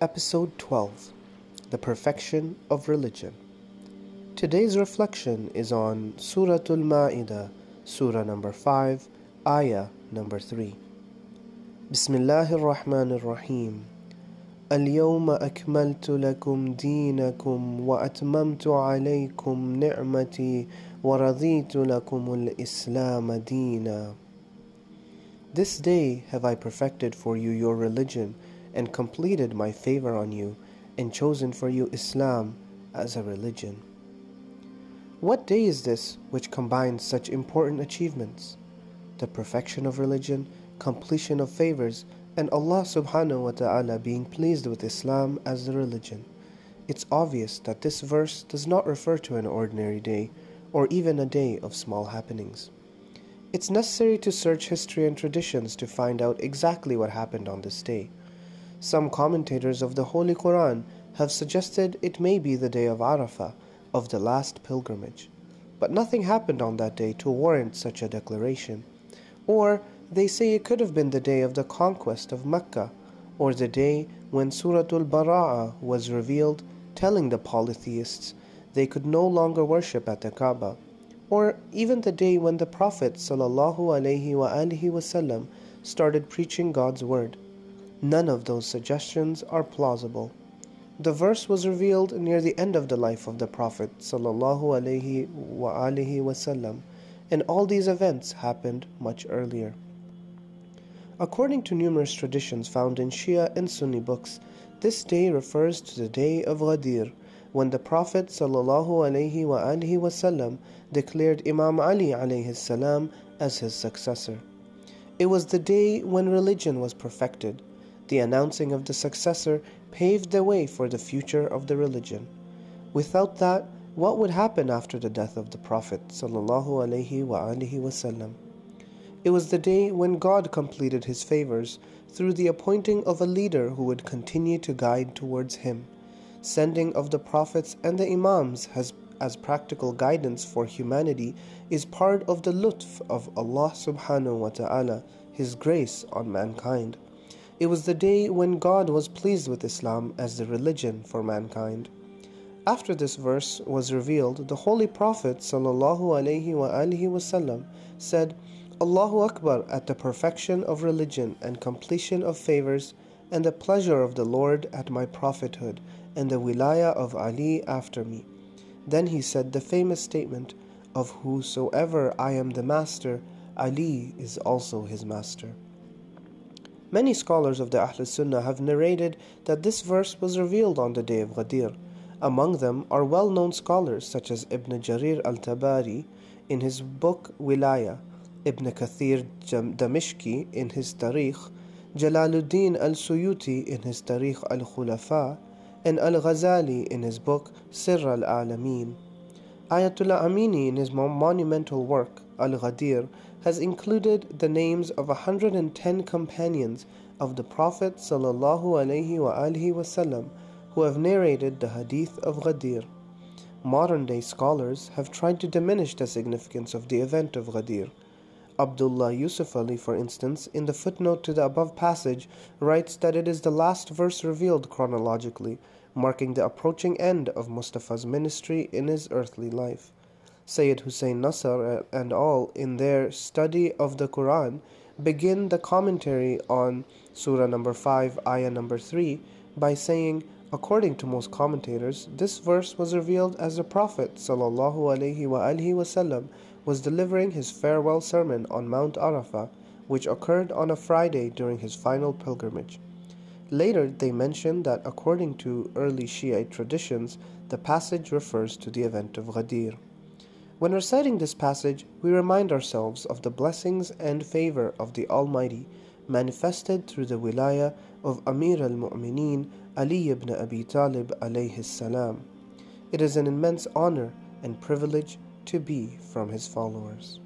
Episode 12 The Perfection of Religion. Today's reflection is on Surah Al Ma'idah, Surah number 5, Ayah number 3. بسم الله الرحمن الرحيم اليوم أكملت لكم دينكم وأتممت عليكم نعمتي ورضيت لكم الإسلام دينا This day have I perfected for you your religion and completed my favor on you and chosen for you Islam as a religion. What day is this which combines such important achievements? The perfection of religion, completion of favors, and Allah subhanahu wa ta'ala being pleased with Islam as the religion. It's obvious that this verse does not refer to an ordinary day or even a day of small happenings. It's necessary to search history and traditions to find out exactly what happened on this day. Some commentators of the Holy Quran have suggested it may be the day of Arafah, of the last pilgrimage. But nothing happened on that day to warrant such a declaration. Or they say it could have been the day of the conquest of Mecca, or the day when Surah Al Bara'ah was revealed, telling the polytheists they could no longer worship at the Kaaba, or even the day when the Prophet ﷺ started preaching God's word. None of those suggestions are plausible. The verse was revealed near the end of the life of the Prophet ﷺ, and all these events happened much earlier. According to numerous traditions found in Shia and Sunni books, this day refers to the day of Ghadir, when the Prophet ﷺ declared Imam Ali salam as his successor. It was the day when religion was perfected the announcing of the successor paved the way for the future of the religion. Without that, what would happen after the death of the Prophet ﷺ? It was the day when God completed his favors through the appointing of a leader who would continue to guide towards him. Sending of the prophets and the imams as, as practical guidance for humanity is part of the lutf of Allah subhanahu wa ta'ala, his grace on mankind. It was the day when God was pleased with Islam as the religion for mankind. After this verse was revealed, the Holy Prophet ﷺ said, Allahu Akbar at the perfection of religion and completion of favors, and the pleasure of the Lord at my prophethood, and the wilayah of Ali after me. Then he said the famous statement, Of whosoever I am the master, Ali is also his master. Many scholars of the Ahl Sunnah have narrated that this verse was revealed on the day of Ghadir. Among them are well known scholars such as Ibn Jarir al Tabari in his book Wilaya, Ibn Kathir Damishki in his Tarikh, Jalaluddin al Suyuti in his Tarikh al Khulafa, and Al Ghazali in his book Sirr al Alameen. Ayatollah Amini in his monumental work Al Ghadir has included the names of 110 companions of the Prophet ﷺ who have narrated the hadith of Ghadir. Modern day scholars have tried to diminish the significance of the event of Ghadir. Abdullah Yusuf Ali, for instance, in the footnote to the above passage, writes that it is the last verse revealed chronologically, marking the approaching end of Mustafa's ministry in his earthly life. Sayyid Hussein Nasr and all, in their study of the Quran, begin the commentary on Surah number 5, ayah number 3, by saying, According to most commentators, this verse was revealed as the Prophet وسلم, was delivering his farewell sermon on Mount Arafah, which occurred on a Friday during his final pilgrimage. Later, they mention that according to early Shiite traditions, the passage refers to the event of Ghadir. When reciting this passage, we remind ourselves of the blessings and favor of the Almighty manifested through the wilayah of Amir al Mu'mineen Ali ibn Abi Talib salam. It is an immense honor and privilege to be from his followers.